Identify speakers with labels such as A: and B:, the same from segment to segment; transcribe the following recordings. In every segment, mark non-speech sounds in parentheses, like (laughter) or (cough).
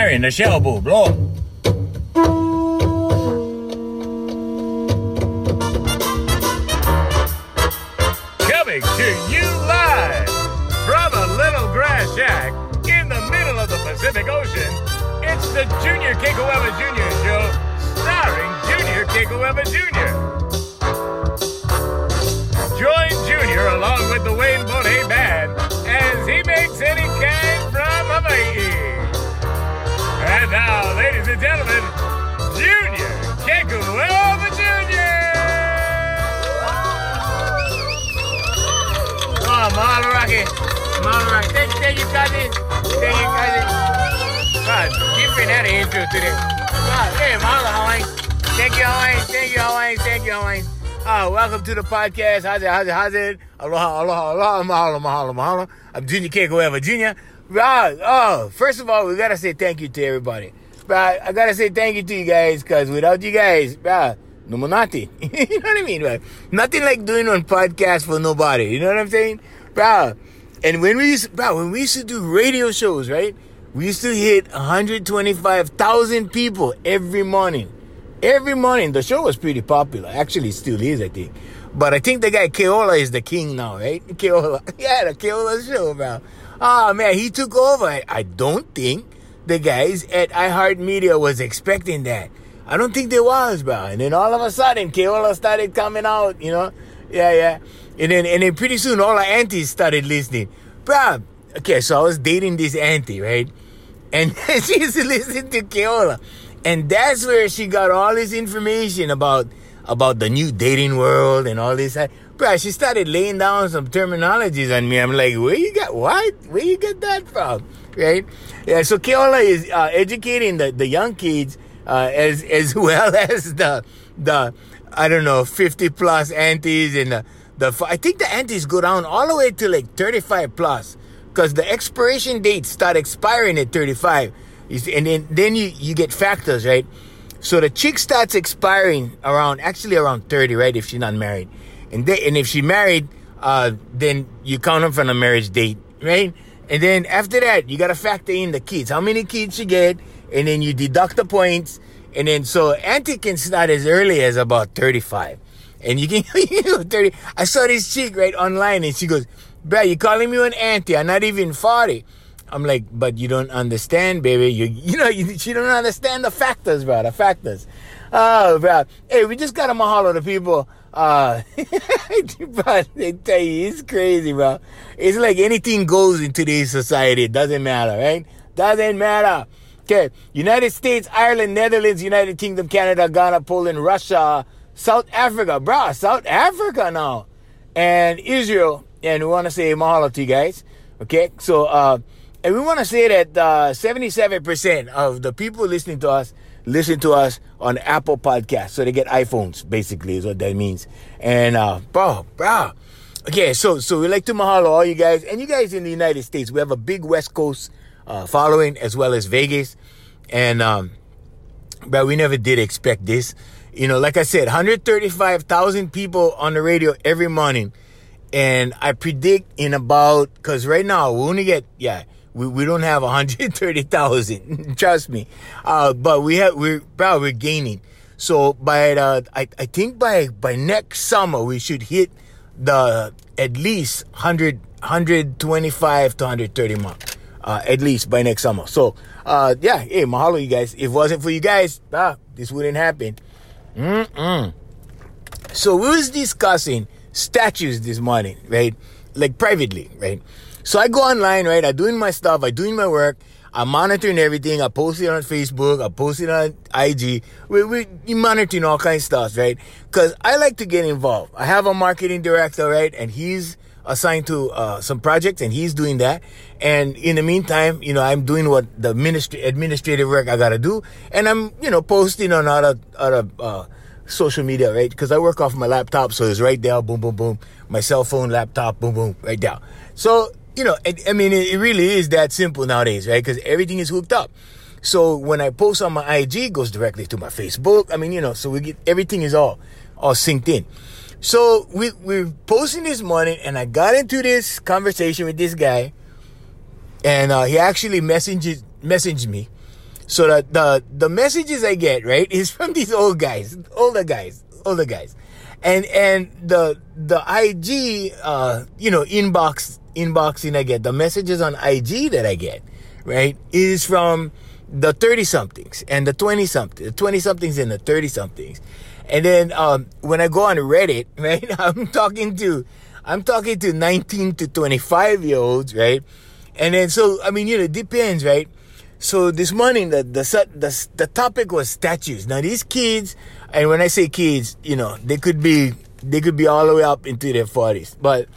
A: Myron, the shell boo, blow. Coming to you live from a little grass shack in the middle of the Pacific Ocean, it's the Junior Kekuewa Jr. Show, starring Junior Kekuewa Jr. Join Junior along with the Wayne Bonet Band as he makes any kind from Hawaii. And now, ladies and gentlemen, Junior Kekuewa Jr. Oh, Mahalo Rocky. Mahalo Rocky. Thank, thank you, cousin. Thank you, cousin. God, different had an intro today. God, hey, Mahalo Hawaii. Thank you, Hawaii. Thank you, Hawaii. Thank you, Hawaii. Oh, welcome to the podcast. How's it? How's it? How's it? Aloha, aloha, aloha, mahalo, mahalo, mahalo. I'm Junior Kekuewa Jr. Ah, oh, first of all, we gotta say thank you to everybody. But I gotta say thank you to you guys, cause without you guys, ah, no more nothing. (laughs) you know what I mean? Right? Nothing like doing on podcast for nobody. You know what I'm saying? Bro. And when we used, bro, when we used to do radio shows, right? We used to hit 125,000 people every morning. Every morning. The show was pretty popular. Actually, still is, I think. But I think the guy Keola is the king now, right? (laughs) Keola. (laughs) Yeah, the Keola show, bro. Oh, man, he took over. I, don't think the guys at iHeartMedia was expecting that. I don't think they was, bro. And then all of a sudden, Keola started coming out, you know? Yeah, yeah. And then, and then pretty soon, all our aunties started listening. Bro, okay, so I was dating this auntie, right? And (laughs) she used to listen to Keola. And that's where she got all this information about about the new dating world and all this. Bro, she started laying down some terminologies on me. I'm like, where you got what? Where you get that from? Right? Yeah, so Keola is uh, educating the, the young kids uh, as as (laughs) well as the the I don't know 50 plus aunties and the, the I think the aunties go down all the way to like 35 plus because the expiration dates start expiring at 35 and then then you you get factors right so the chick starts expiring around actually around 30 right if she's not married and they, and if she married uh then you count them from the marriage date right? And then after that you got to factor in the kids. How many kids you get and then you deduct the points. And then so auntie can start as early as about 35 and you can (laughs) you know, 30 i saw this chick right online and she goes bro you calling me an auntie? I'm not even 40 i'm like but you don't understand baby. You (laughs) you know you, you don't understand the factors bro the factors. Oh bro hey we just gotta mahalo the people uh (laughs) but they tell you it's crazy bro. It's like anything goes in today's society. It doesn't matter right? Doesn't matter. Okay, United States, Ireland, Netherlands, United Kingdom, Canada, Ghana, Poland, Russia, South Africa, bruh, South Africa now, and Israel. And we want to say mahalo to you guys. Okay, so uh, and we want to say that uh, 77% of the people listening to us listen to us on Apple Podcasts, so they get iPhones. Basically, is what that means. And uh, bro, bro. Okay, so so we like to mahalo all you guys, and you guys in the United States. We have a big West Coast uh, following as well as Vegas. And, um, but we never did expect this. You know, like I said, 135,000 people on the radio every morning. And I predict in about, cause right now we only get, yeah, we, we don't have 130,000. (laughs) Trust me. Uh, but we have, we're, bro, we're gaining. So by, uh, I, I think by, by next summer, we should hit the, at least 100, 125 to 130 mark uh, at least by next summer. So, uh, yeah, hey, mahalo, you guys. If it wasn't for you guys, ah, this wouldn't happen. Mm-mm. So we was discussing statues this morning, right? Like privately, right? So I go online, right? I'm doing my stuff. I'm doing my work. I'm monitoring everything. I post it on Facebook. I post it on IG. We, we, we monitoring all kinds of stuff, right? Cause I like to get involved. I have a marketing director, right? And he's, assigned to uh, some projects and he's doing that. And in the meantime, you know, I'm doing what the ministry administrative work I gotta do, and I'm you know posting on other other uh, social media, right? Because I work off my laptop, so it's right there, boom, boom, boom. My cell phone, laptop, boom, boom, right there. So you know, it, I mean, it, it really is that simple nowadays, right? Because everything is hooked up. So when I post on my IG, it goes directly to my Facebook. I mean, you know, so we get everything is all all synced in. So we we're posting this morning, and I got into this conversation with this guy, and uh, he actually messaged messaged me,
B: So that the the messages I get right (laughs) is from these old guys, older guys, older guys, and and the the IG, uh, you know, inbox inboxing I get, the messages on IG that I get, right, is from the 30 somethings and the 20 somethings, the 20 somethings and the 30 somethings. And then um, when I go on Reddit, (laughs) right, I'm talking to I'm talking to 19 to 25 year olds, right? And then so I mean, you know, it depends, right? So this morning the the the, the topic was statues. Now these kids, and when I say kids, you know, they could be they could be all the way up into their 40s, but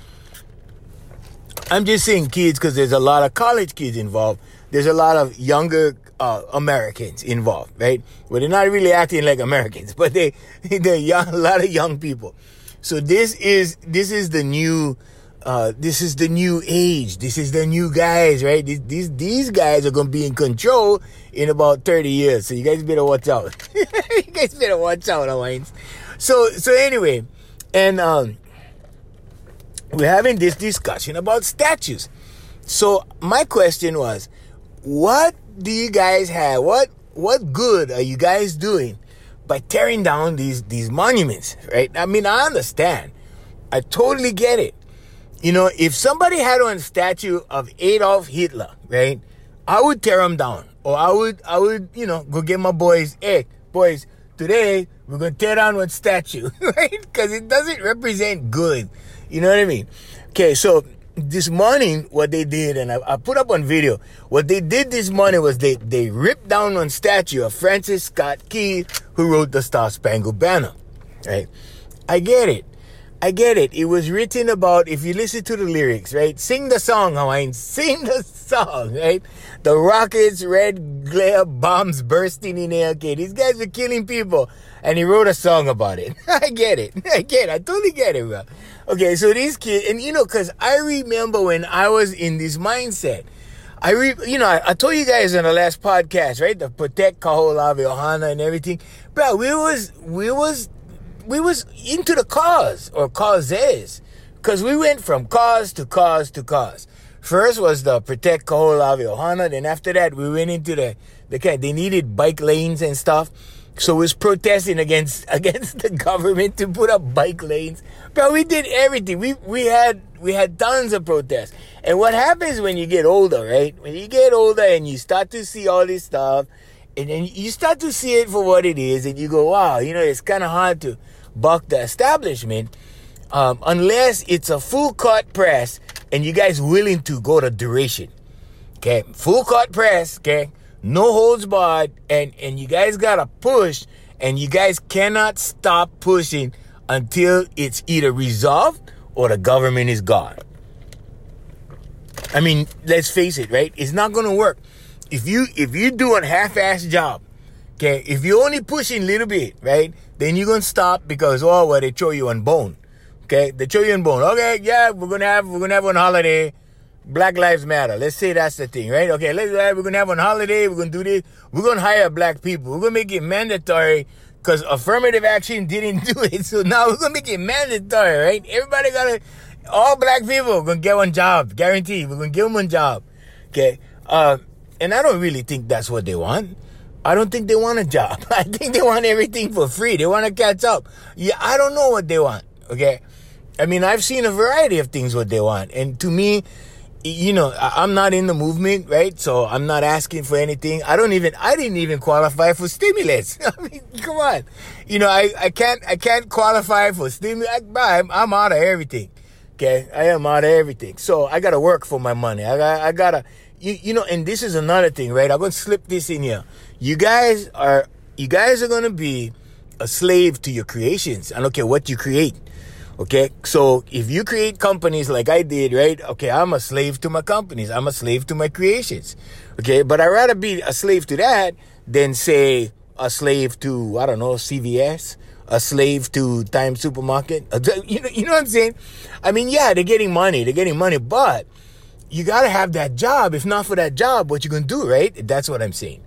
B: I'm just saying kids because there's a lot of college kids involved. There's a lot of younger uh, Americans involved, right? Well, they're not really acting like Americans, (laughs) but they (laughs) they're young, a lot of young people. So this is this is the new uh, this is the new age. This is the new guys, right? These these, these guys are gonna be in control in about 30 years. So you guys better watch out. (laughs) you guys better watch out, Hawaiians. So so anyway, and um, we're having this discussion about statues. So my question was, what do you guys have? What what good are you guys doing by tearing down these these monuments? Right? I mean, I understand. I totally get it. You know, if somebody had one statue of Adolf Hitler, right, I would tear him down, or I would I would you know go get my boys. Hey, boys, today we're gonna tear down one statue, (laughs) right? Because it doesn't represent good. You know what I mean? Okay, so this morning, what they did, and I, I, put up on video, what they did this morning was they, they ripped down one statue of Francis Scott Key, who wrote the Star Spangled Banner. Right? I get it. I get it. It was written about, if you listen to the lyrics, right? Sing the song, Hawaiian. Sing the song, right? The rockets, red glare, bombs bursting in air. Okay, these guys are killing people. And he wrote a song about it. (laughs) I get it. (laughs) I get it. I totally get it, bro. Okay, so these kids, and you know, cause I remember when I was in this mindset. I re, you know, I, I, told you guys in the last podcast, right? The protect Kaho'olawe Ohana and everything. Bro, we was, we was, we was into the cause or causes. Cause we went from cause to cause to cause. First was the protect Kaho'olawe Ohana. Then after that, we went into the, the, kind, they needed bike lanes and stuff. So it was protesting against (laughs) against the government to put up bike lanes. But we did everything. We we had we had tons of protests. And what happens when you get older, right? When you get older and you start to see all this stuff, and then you start to see it for what it is, and you go, wow, you know, it's kind of hard to buck the establishment um, unless it's a full court press and you guys willing to go to duration. Okay, full court press. Okay no holds barred, and and you guys gotta push, and you guys cannot stop pushing until it's either resolved or the government is gone. I mean, let's face it, right? It's not gonna work. If you if you do a half-ass job, okay, if you're only pushing a little bit, right, then you're gonna stop because oh well they throw you on bone. Okay, they throw you on bone. Okay, yeah, we're gonna have we're gonna have one holiday Black Lives Matter. Let's say that's the thing, right? Okay, let's we're gonna have on holiday. We're gonna do this. We're gonna hire black people. We're gonna make it mandatory because affirmative action didn't (laughs) do it. So now we're gonna make it mandatory, right? Everybody gotta, all black people are gonna get one job, guaranteed. We're gonna give them one job, okay? Uh, and I don't really think that's what they want. I don't think they want a job. (laughs) I think they want everything for free. They want to catch up. Yeah, I don't know what they want. Okay, I mean I've seen a variety of things what they want, and to me you know, I'm not in the movement, right? So I'm not asking for anything. I don't even, I didn't even qualify for stimulus. (laughs) I mean, come on. You know, I, I can't, I can't qualify for stimulus. I'm, I'm out of everything. Okay. I am out of everything. So I gotta work for my money. I got, I gotta, you, you know, and this is another thing, right? I'm gonna slip this in here. You guys are, you guys are gonna be a slave to your creations. I don't care what you create. Okay. So if you create companies like I did, right? Okay. I'm a slave to my companies. I'm a slave to my creations. Okay. But I'd rather be a slave to that than say a slave to, I don't know, CVS, a slave to Time Supermarket. (laughs) You know, you know what I'm saying? I mean, yeah, they're getting money. They're getting money, but you got to have that job. If not for that job, what you going to do, right? That's what I'm saying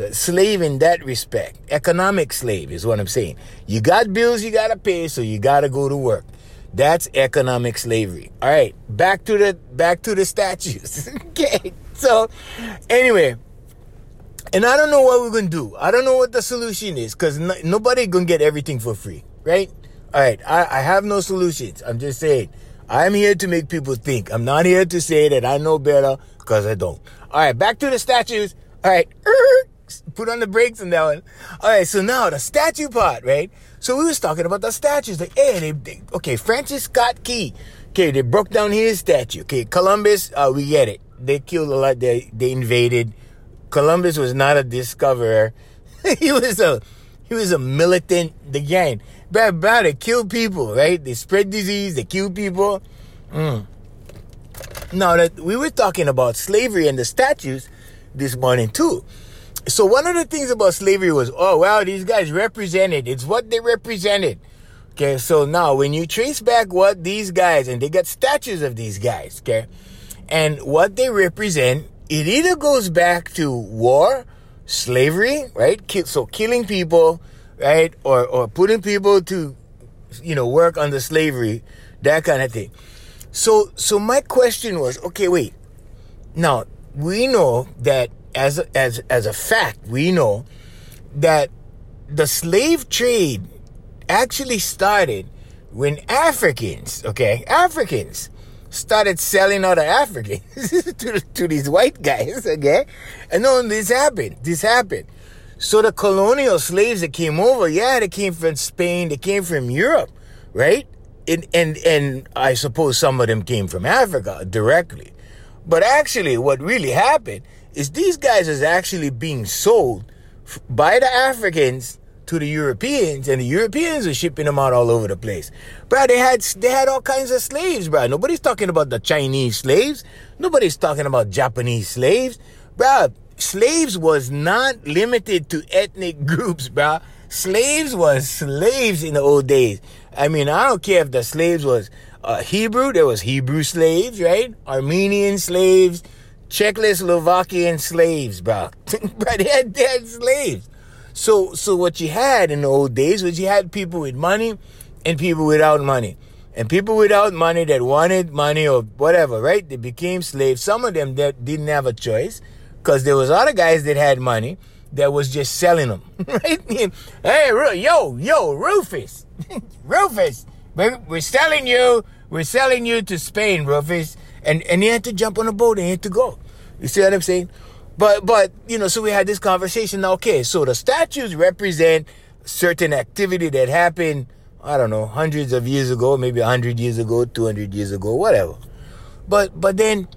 B: uh, slave in that respect. Economic slave is what I'm saying. You got bills you gotta pay, so you gotta go to work. That's economic slavery. All right, back to the back to the statues. (laughs) okay, so anyway, And I don't know what we're gonna do. I don't know what the solution is because no, nobody gonna get everything for free, right? All right, I, I have no solutions. I'm just saying, I'm here to make people think. I'm not here to say that I know better because I don't. All right, back to the statues. All right, (laughs) put on the brakes on that one. All right, so now the statue part, right? So we was talking about the statues. Like, hey, they, they okay, Francis Scott Key. Okay, they broke down his statue. Okay, Columbus, uh, we get it. They killed a lot. They they invaded. Columbus was not a discoverer. (laughs) he was a he was a militant again. Bad, bad. They kill people, right? They spread disease. They kill people. Mm. Now that we were talking about slavery and the statues this morning too. So one of the things about slavery was, oh wow, these guys represented. It's what they represented. Okay, so now when you trace back what these guys and they got statues of these guys, okay, and what they represent, it either goes back to war, slavery, right? So killing people, right? Or, or putting people to, you know, work under slavery, that kind of thing. So, so my question was, okay, wait. Now, we know that as a, as, as a fact, we know that the slave trade actually started when Africans, okay, Africans started selling other Africans (laughs) to, to these white guys, okay? And no, this happened. This happened. So the colonial slaves that came over, yeah, they came from Spain, they came from Europe, right? And, and, and I suppose some of them came from Africa directly. But actually, what really happened is these guys is actually being sold by the Africans to the Europeans, and the Europeans are shipping them out all over the place. Bro, they had they had all kinds of slaves, bro. Nobody's talking about the Chinese slaves. Nobody's talking about Japanese slaves. Bro, slaves was not limited to ethnic (laughs) groups, bro. Slaves was slaves in the old days. I mean, I don't care if the slaves was uh, Hebrew. There was Hebrew slaves, right? Armenian slaves, Czechoslovakian slaves, bro. (laughs) bro, they had, they had slaves. So, so what you had in the old days was you had people with money and people without money. And people without money that wanted money or whatever, right? They became slaves. Some of them that didn't have a choice because there was other guys that had money that was just selling them, (laughs) right? hey, yo, yo, Rufus, (laughs) Rufus, we're selling you, we're selling you to Spain, Rufus, and and he had to jump on a boat and had to go. You see what I'm saying? But but you know, so we had this conversation. Okay, so the statues represent certain activity that happened. I don't know, hundreds of years ago, maybe hundred years ago, two hundred years ago, whatever. But but then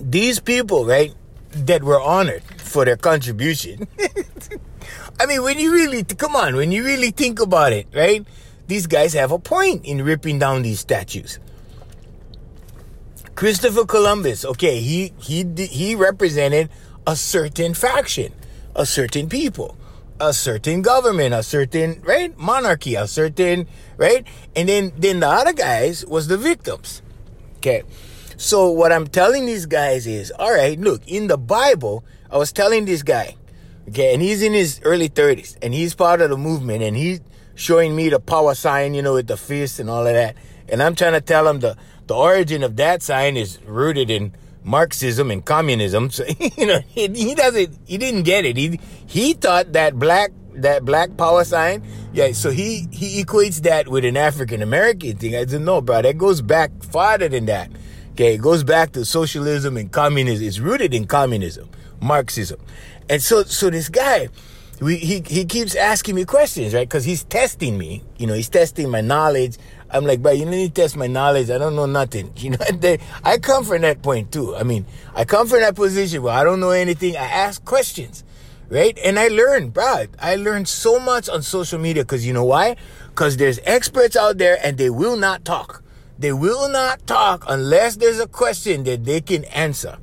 B: these people, right? That were honored for their contribution. (laughs) I mean, when you really, come on, when you really think about it, right? These guys have a point in ripping down these statues. Christopher Columbus, okay, he he he represented a certain faction, a certain people, a certain government, a certain right monarchy, a certain right, and then then the other guys was the victims. Okay, so what I'm telling these guys is, all right, look, in the Bible, I was telling this guy, okay, and he's in his early 30s, and he's part of the movement, and he's showing me the power sign, you know, with the fist and all of that. And I'm trying to tell him the, the origin of that sign is rooted in Marxism and communism. (laughs) So, you know, he, he doesn't, he didn't get it. He, he thought that black, that black power sign, yeah, so he, he equates that with an African American thing. I said, no, bro, that goes back farther than that. Okay, it goes back to socialism and communism. It's rooted in communism, Marxism. And so, so this guy, we, he, he keeps asking me questions, right? Because he's testing me. You know, he's testing my knowledge. I'm like, but you need to test my knowledge. I don't know nothing. (laughs) You know, they, I come from that point too. I mean, I come from that position where I don't know anything. I ask questions, right? And I learn, bro. I learned so much on social media because you know why? Because there's experts out there and they will not talk. They will not talk unless there's a question that they can answer.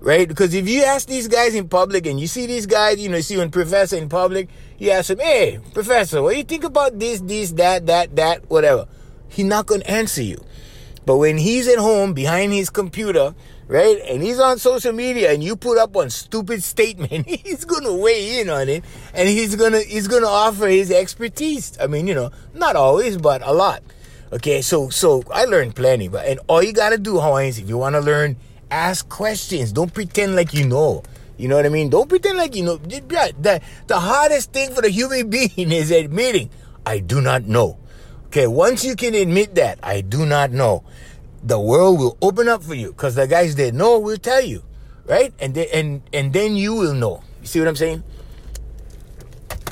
B: Right? Because if you ask these guys in public and you see these guys, you know, you see one professor in public, you ask him, hey, professor, what do you think about this, this, that, that, that, whatever? He's not going to answer you. But when he's at home behind his computer, right, and he's on social media and you put up one stupid statement, (laughs) he's gonna weigh in on it and he's gonna he's gonna offer his expertise. I mean, you know, not always, but a lot. Okay, so so I learned plenty, but and all you gotta do, Hawaiians, if you wanna learn, ask questions. Don't pretend like you know. You know what I mean? Don't pretend like you know. The, the hardest thing for the human (laughs) being is admitting, I do not know. Okay, once you can admit that, I do not know, the world will open up for you because the guys that know will tell you, right? And they, and and then you will know. You see what I'm saying?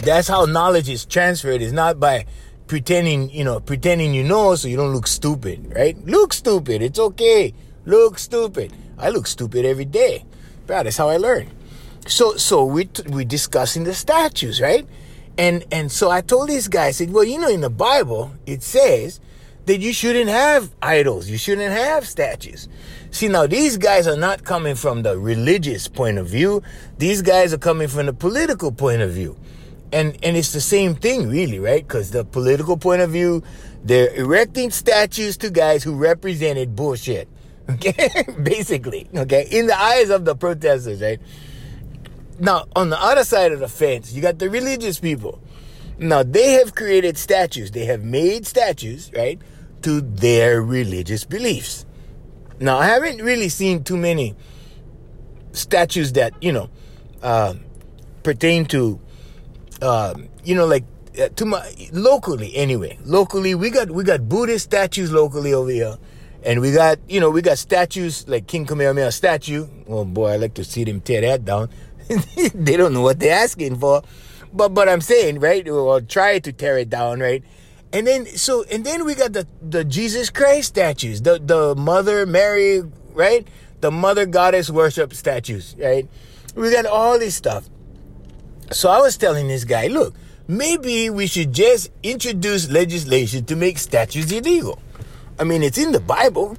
B: That's how knowledge is transferred. It's not by pretending, you know, pretending you know so you don't look stupid, right? Look stupid. It's okay. Look stupid. I look stupid every day. But that's how I learn. So, so we we discussing the statues, right? And and so I told this guy, I said, well, you know, in the Bible it says that you shouldn't have idols, you shouldn't have statues. See, now these guys are not coming from the religious point of view. These guys are coming from the political point of view. And and it's the same thing, really, right? Because the political point of view, they're erecting statues to guys who represented bullshit. (laughs) Okay, basically, okay, in the eyes of the protesters, right? Now, on the other side of the fence, you got the religious people. Now, they have created statues. They have made statues, right, to their religious beliefs. Now, I haven't really seen too many statues that, you know, uh, pertain to, uh, you know, like uh, to my locally anyway. Locally, we got we got Buddhist statues locally over here, and we got you know we got statues like King Kamehameha statue. Oh boy, I like to see them tear that down. (laughs) they don't know what they're asking for. But but I'm saying, right? Or try to tear it down, right? And then so and then we got the the Jesus Christ statues, the the Mother Mary, right? The Mother Goddess worship statues, right? We got all this stuff. So I was telling this guy, look, maybe we should just introduce legislation to make statues illegal. I mean, it's in the Bible,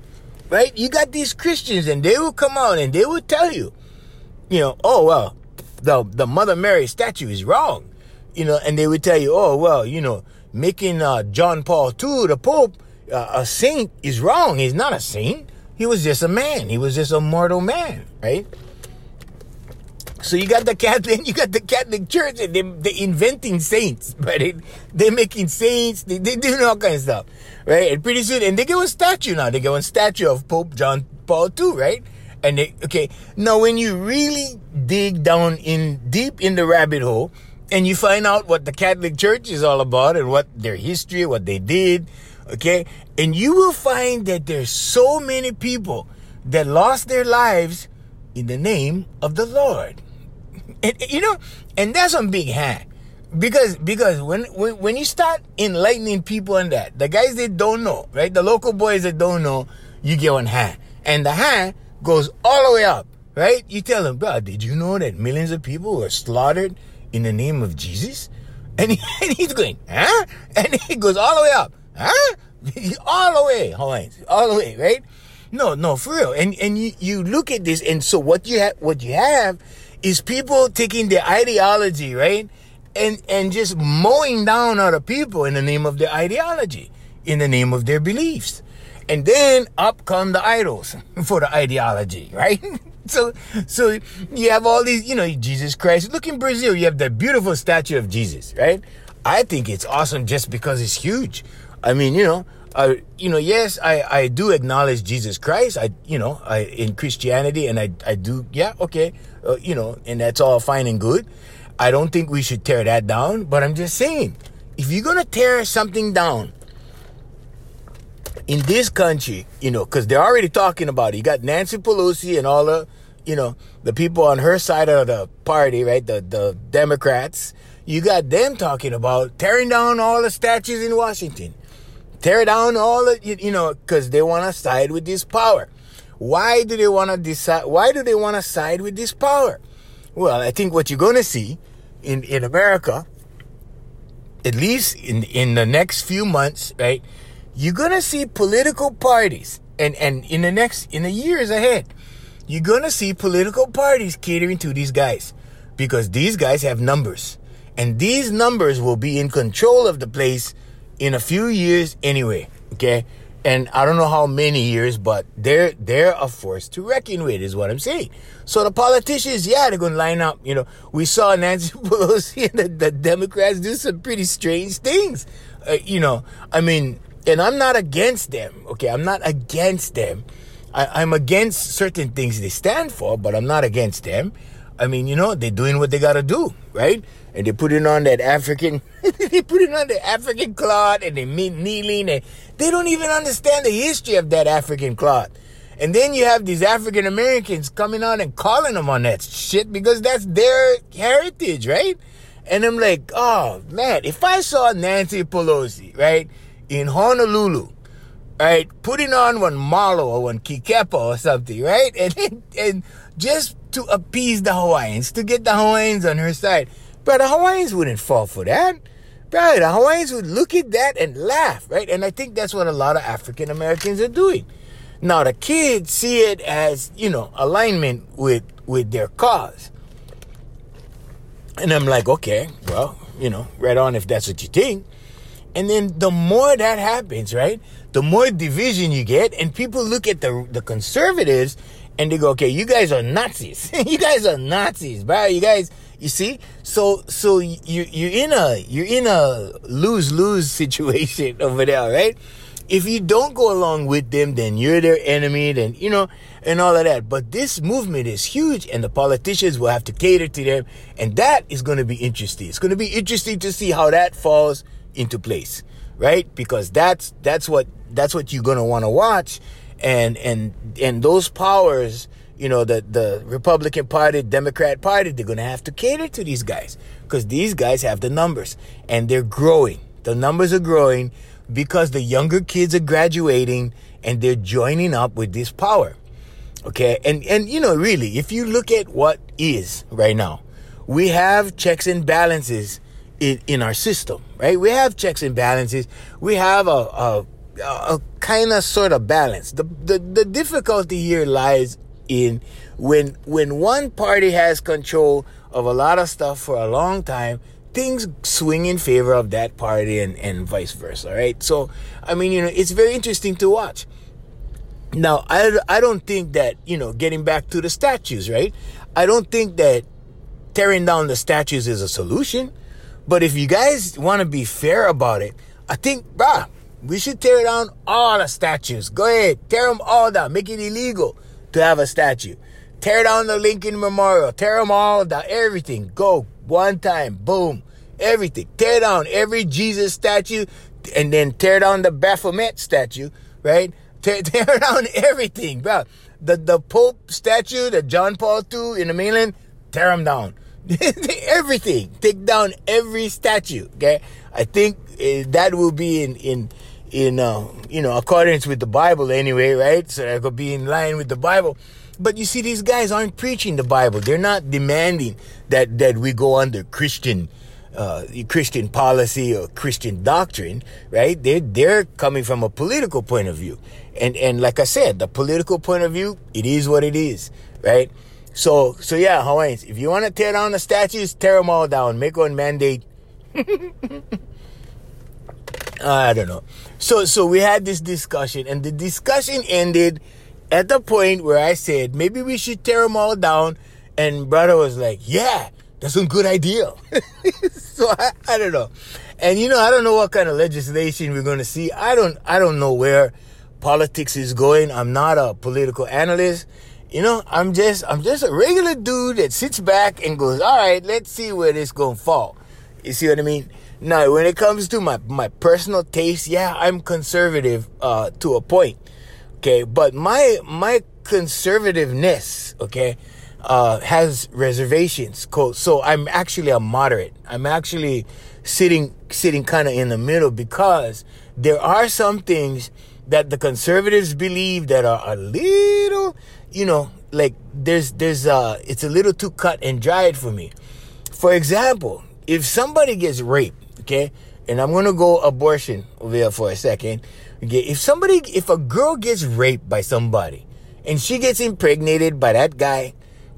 B: right? You got these Christians and they will come out and they will tell you, you know, oh well, the the Mother Mary statue is wrong, you know, and they would tell you, oh well, you know, making uh, John Paul II the Pope uh, a saint is wrong. He's not a saint. He was just a man. He was just a mortal man, right? So you got the Catholic, (laughs) you got the Catholic Church, and they they inventing saints, (laughs) right? They, are making saints. They they doing all kinds of stuff, right? And pretty soon, and they get a statue now. They get a statue of Pope John Paul II, right? And they, okay, now when you really dig down in deep in the rabbit hole and you find out what the Catholic Church is all about and what their history, what they did, okay, and you will find that there's so many people that lost their lives in the name of the Lord. And you know, and that's a big hand. Because because when, when when you start enlightening people on that, the guys that don't know, right? The local boys that don't know, you get one hand. And the hand goes all the way up, right? You tell them, bro, did you know that millions of people were slaughtered in the name of Jesus? (laughs) And, he, and he's going, huh? And he goes all the way up, huh? (laughs) all the way, Hawaiians, all the way, right? No, no, for real. And and you, you look at this, and so what you have, what you have, is people taking their ideology, right, and and just mowing down other people in the name of their ideology, in the name of their beliefs. And then up come the idols (laughs) for the ideology, right? (laughs) so, so you have all these, you know, Jesus Christ. Look in Brazil, you have that beautiful statue of Jesus, right? I think it's awesome just because it's huge. I mean, you know, uh, you know, yes, I, I do acknowledge Jesus Christ. I, you know, I in Christianity, and I, I do, yeah, okay, uh, you know, and that's all fine and good. I don't think we should tear that down, but I'm just saying, if you're gonna tear something down, in this country, you know, because they're already talking about it. You got Nancy Pelosi and all the, you know, the people on her side of the party, right? The the Democrats. You got them talking about tearing down all the statues in Washington, tear down all the, you know, because they want to side with this power. Why do they want to decide? Why do they want to side with this power? Well, I think what you're going to see in in America, at least in in the next few months, right? you're gonna see political parties and and in the next in the years ahead you're gonna see political parties catering to these guys because these guys have numbers and these numbers will be in control of the place in a few years anyway okay and i don't know how many years but they're they're a force to reckon with is what i'm saying so the politicians yeah they're gonna line up you know we saw (laughs) nancy pelosi and the, the democrats do some pretty strange things uh, you know i mean and I'm not against them. Okay, I'm not against them. I, am against certain things they stand for, but I'm not against them. I mean, you know, they're doing what they gotta do, right? And they put it on that African, (laughs) they put it on the African cloth and they meet kneeling and they don't even understand the history of that African cloth. And then you have these African Americans coming on and calling them on that shit because that's their heritage, right? And I'm like, oh man, if I saw Nancy Pelosi, right, in Honolulu, right, putting on one malo or one kikepa or something, right, (laughs) and and just to appease the Hawaiians, to get the Hawaiians on her side, but the Hawaiians wouldn't fall for that. Bro, the Hawaiians would look at that and laugh, right? And I think that's what a lot of African Americans are doing. Now the kids see it as, you know, alignment with with their cause. And I'm like, okay, well, you know, right on if that's what you think. And then the more that happens, right? The more division you get, and people look at the the conservatives and they go, okay, you guys are Nazis. (laughs) you guys are Nazis, bro. You guys, you see? So so you you're in a you're in a lose lose (laughs) situation over there, right? If you don't go along with them, then you're their enemy, then you know, and all of that. But this movement is huge, and the politicians will have to cater to them, and that is going to be interesting. It's going to be interesting to see how that falls into place, right? Because that's that's what that's what you're going to want to watch, and and and those powers, you know, the the Republican Party, Democrat Party, they're going to have to cater to these guys because these guys have the numbers, and they're growing. The numbers are growing because the younger kids are graduating and they're joining up with this power. Okay. And, and, you know, really, if you look at what is right now, we have checks and balances in, in our system, right? We have checks and balances. We have a, a, a kind of sort of balance. The, the, the difficulty here lies in when, when one party has control of a lot of stuff for a long time, things swing in favor of that party and, and vice versa, right? So, I mean, you know, it's very interesting to watch. Now, I, I don't think that, you know, getting back to the statues, right? I don't think that tearing down the statues is a solution. But if you guys want to be fair about it, I think, bruh, we should tear down all the statues. Go ahead, tear them all down. Make it illegal to have a statue. Tear down the Lincoln Memorial. Tear them all down. Everything. Go one time. Boom. Everything. Tear down every Jesus statue and then tear down the Baphomet statue, right? Tear, (laughs) tear down everything, bro. The, the Pope statue, the John Paul II in the mainland, tear them down. (laughs) everything. Take down every statue, okay? I think uh, that will be in, in, in, uh, you know, accordance with the Bible anyway, right? So that could be in line with the Bible. But you see, these guys aren't preaching the Bible. They're not demanding that, that we go under Christian, uh, Christian policy or Christian doctrine, right? They're, they're coming from a political point of view. And, and like I said, the political point of view, it is what it is, right? So, so yeah, Hawaiians, if you want to tear down the statues, tear them all down. Make one mandate. (laughs) I don't know. So, so we had this discussion and the discussion ended at the point where I said, maybe we should tear them all down. And brother was like, yeah, that's a good idea. (laughs) so I, I don't know. And you know, I don't know what kind of legislation we're going to see. I don't, I don't know where politics is going. I'm not a political analyst. You know, I'm just, I'm just a regular dude that sits back and goes, all right, let's see where this going to fall. You see what I mean? Now, when it comes to my, my personal taste, yeah, I'm conservative, uh, to a point. Okay. But my, my conservativeness, okay, uh, has reservations. So I'm actually a moderate. I'm actually sitting, sitting kind of in the middle because there are some things that the conservatives believe that are a little, you know, like there's, there's, uh, it's a little too cut and dried for me. For example, if somebody gets raped, okay, and I'm gonna go abortion over here for a second. Okay, if somebody, if a girl gets raped by somebody and she gets impregnated by that guy,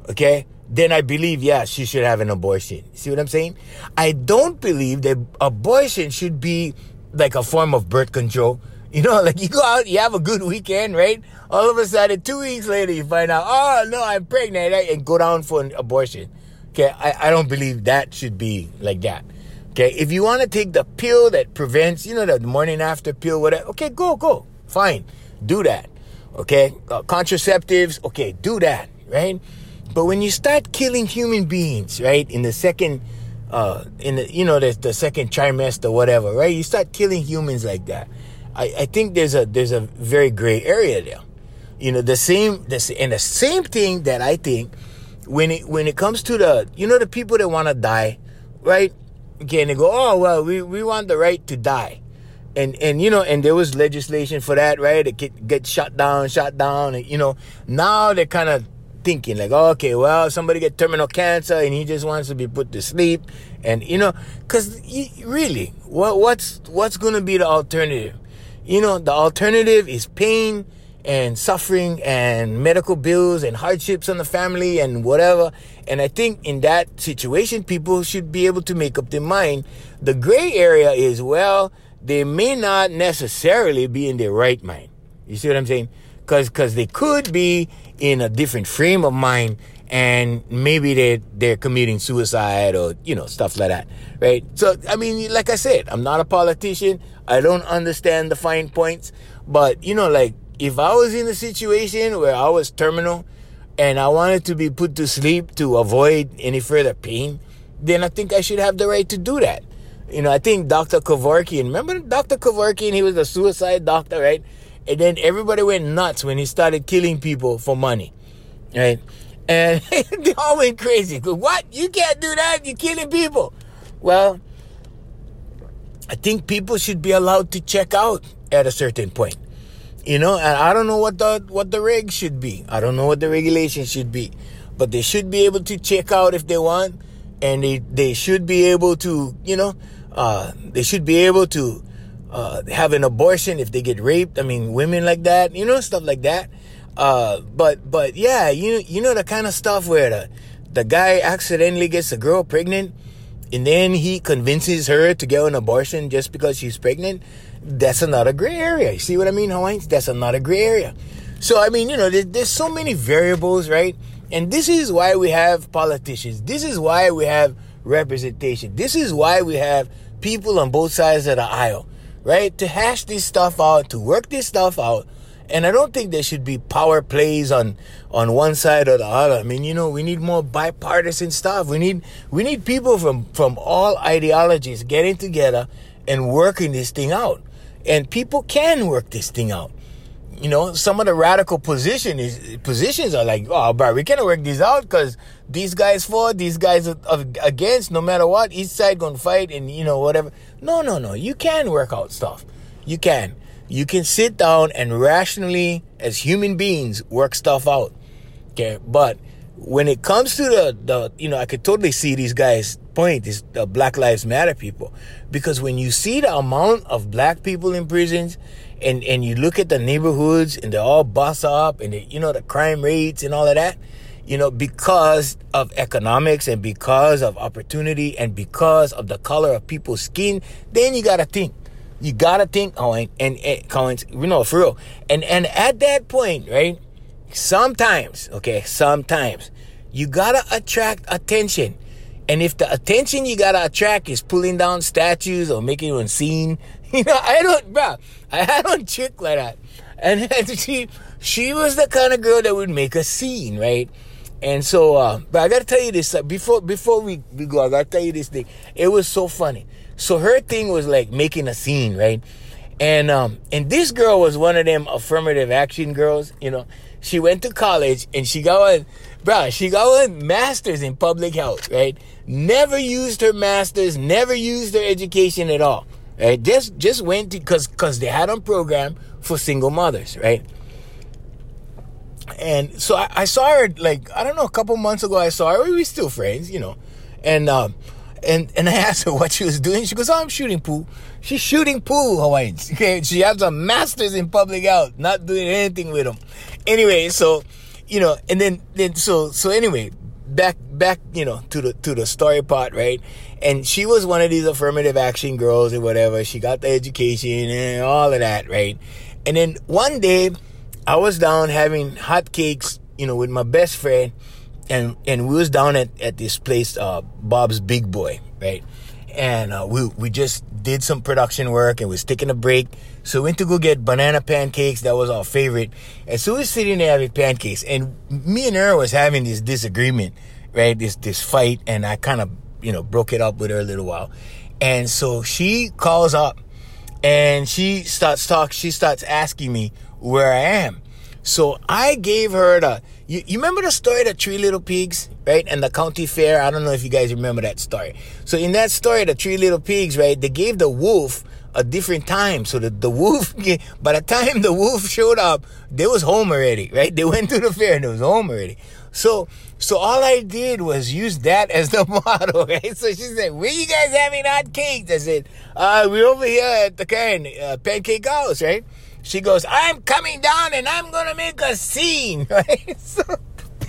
B: okay, then I believe, yeah, she should have an abortion. See what I'm saying? I don't believe that abortion should be like a form of birth control. (laughs) You know, like you go out, you have a good weekend, right? All of a sudden, two weeks later, you find out, oh no, I'm pregnant, and go down for an abortion. Okay, I, I don't believe that should be like that. Okay, if you want to take the pill that prevents, you know, the morning after pill, whatever, okay, go, go. Fine. Do that. Okay, uh, contraceptives, okay, do that, right? But when you start killing human beings, right, in the second, uh, in the you know the, the second trimester, whatever, right, you start killing humans like that. I, I think there's a there's a very gray area there. You know the same the and the same thing that I think when it when it comes to the you know the people that want to die, right? Okay, and they go, oh well, we, we want the right to die, and and you know, and there was legislation for that, right? It get get shut down, shut down, and you know, now they're kind of thinking like, oh, okay, well, somebody get terminal cancer and he just wants to be put to sleep, and you know, because really, what what's what's to be the alternative? You know, the alternative is pain and suffering and medical bills and hardships on the family and whatever. And I think in that situation, people should be able to make up their mind. The gray area is, well, they may not necessarily be in their right mind. You see what I'm saying? Because cause they could be in a different frame of mind and maybe they they're committing suicide or you know stuff like that right so i mean like i said i'm not a politician i don't understand the fine points but you know like if I was in a situation where I was terminal and I wanted to be put to sleep to avoid any further pain, then I think I should have the right to do that. You know, I think Dr. Kevorkian, remember Dr. Kevorkian? He was a suicide doctor, right? And then everybody went nuts when he started killing people for money, right? And (laughs) they all went crazy. What? You can't do that. You're killing people. Well, I think people should be allowed to check out at a certain point. You know, and I don't know what the what the regs should be. I don't know what the regulations should be. But they should be able to check out if they want and they they should be able to, you know, uh, they should be able to uh, have an abortion if they get raped. I mean, women like that, you know, stuff like that. Uh, but but yeah, you you know the kind of stuff where the the guy accidentally gets a girl pregnant and then he convinces her to get an abortion just because she's pregnant that's another gray area. You see what I mean, Hawaiians? That's another gray area. So, I mean, you know, there's, there's so many variables, right? And this is why we have politicians. This is why we have representation. This is why we have people on both sides of the aisle, right? To hash this stuff out, to work this stuff out. And I don't think there should be power plays on on one side or the other. I mean, you know, we need more bipartisan stuff. We need we need people from from all ideologies getting together and working this thing out and people can work this thing out. You know, some of the radical position is positions are like, oh, bro, we can't work this out because these guys for, these guys are, are against. No matter what, each side gonna fight, and you know whatever. No, no, no. You can work out stuff. You can. You can sit down and rationally, as human beings, work stuff out. Okay, but when it comes to the, the you know, I could totally see these guys point is the Black Lives Matter people. Because when you see the amount of black people in prisons and, and you look at the neighborhoods and they're all bust up and you know, the crime rates and all of that, you know, because of economics and because of opportunity and because of the color of people's skin, then you gotta think. You gotta think, oh, and, and, Collins, you know, for real. And, and at that point, right, sometimes, okay, sometimes, you gotta attract attention. And if the attention you gotta attract is pulling down statues or making one scene, (laughs) you know, I don't, bro, I had one chick like that. And, (laughs) and she, she was the kind of girl that would make a scene, right? And so, uh, but I gotta tell you this, uh, before, before we, we go, I gotta tell you this thing. It was so funny. So her thing was like making a scene, right? And, um, and this girl was one of them affirmative action girls, you know. She went to college and she got one, bro, she got one master's in public health, right? Never used her master's, never used her education at all. Right? Just just went to because because they had a program for single mothers, right? And so I, I, saw her like I don't know a couple months ago. I saw her. We were still friends, you know, and um, and and I (laughs) asked her what she was doing. She goes, "Oh, I'm shooting pool." She's shooting pool, Hawaiians. (laughs) Okay, she has a master's in public health, not doing anything with them. Anyway, so you know, and then then so so anyway, back back you know to the to the story part, right? And she was one of these affirmative action girls or whatever. She got the education and all of that, right? And then one day, I was down having hot cakes, you know, with my best friend, and and we was down at, at this place, uh, Bob's Big Boy, right? And uh, we we just did some production work and was taking a break. So we went to go get banana pancakes. That was our favorite. And so we're sitting there having pancakes, and me and her was having this disagreement, right? This this fight, and I kind of you know broke it up with her a little while. And so she calls up, and she starts talk. She starts asking me where I am. So I gave her the. You, you remember the story, of the Three Little Pigs, right? And the county fair. I don't know if you guys remember that story. So in that story, the Three Little Pigs, right? They gave the wolf a different time. So the, the wolf, (laughs) by the time the wolf showed up, they was home already, right? They went to the fair and they was home already. So, so all I did was use that as the (laughs) model, right? So she said, where you guys having hot cakes? I said, uh, we're over here at the Karen, uh, Pancake House, right? She goes, I'm coming down and I'm gonna make a scene, (laughs) right? So,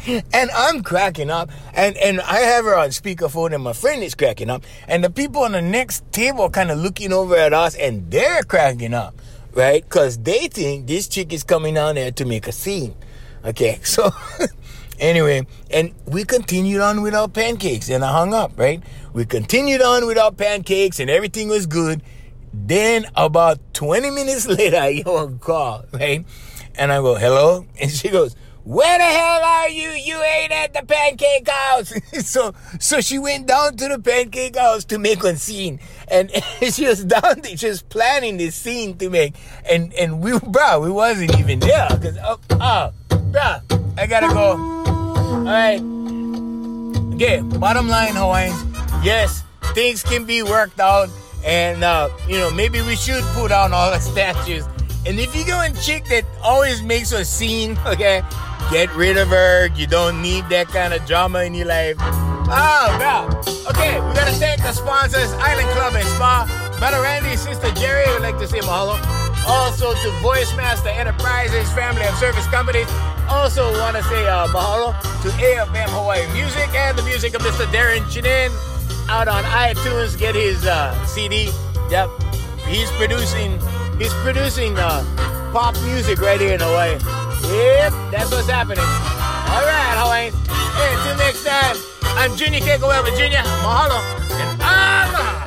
B: and I'm cracking up, and and I have her on speakerphone, and my friend is cracking up, and the people on the next table kind of looking over at us, and they're cracking up, right? Because they think this chick is coming down there to make a scene. Okay, (laughs) so anyway, and we continued on with our pancakes, and I hung up, right? We continued on with our pancakes, and everything was good. Then about 20 minutes (laughs) later, I hear a call, right? And I go, hello? And she goes, where the hell are you? You ain't at the pancake house. (laughs) so, so she went down to the pancake house to make a scene. And, (laughs) she was down there, was planning this scene to make. And, and we, bro, we wasn't even there. Cause, oh, oh, bro, I gotta go. All right. Okay, bottom line, Hawaiians. Yes, things can be worked out. And, uh, you know, maybe we should put on all the statues. And if you go and chick that always makes a scene, (laughs) okay, get rid of her. You don't need that kind of drama in your life. Oh, God. Okay, we gotta thank the sponsors, Island Club and Spa. Brother Randy, Sister Jerry, would like to say mahalo. Also to Voice Master Enterprises, family of service companies. Also want to say uh, mahalo to AFM Hawaii Music and the music of Mr. Darren Chinin out on iTunes. Get his uh, CD. Yep, he's producing. He's producing uh, pop music right here in Hawaii. Yep, that's what's happening. All right, Hawaii. Hey, until next time, I'm Junior Kekuewa Jr. Mahalo. And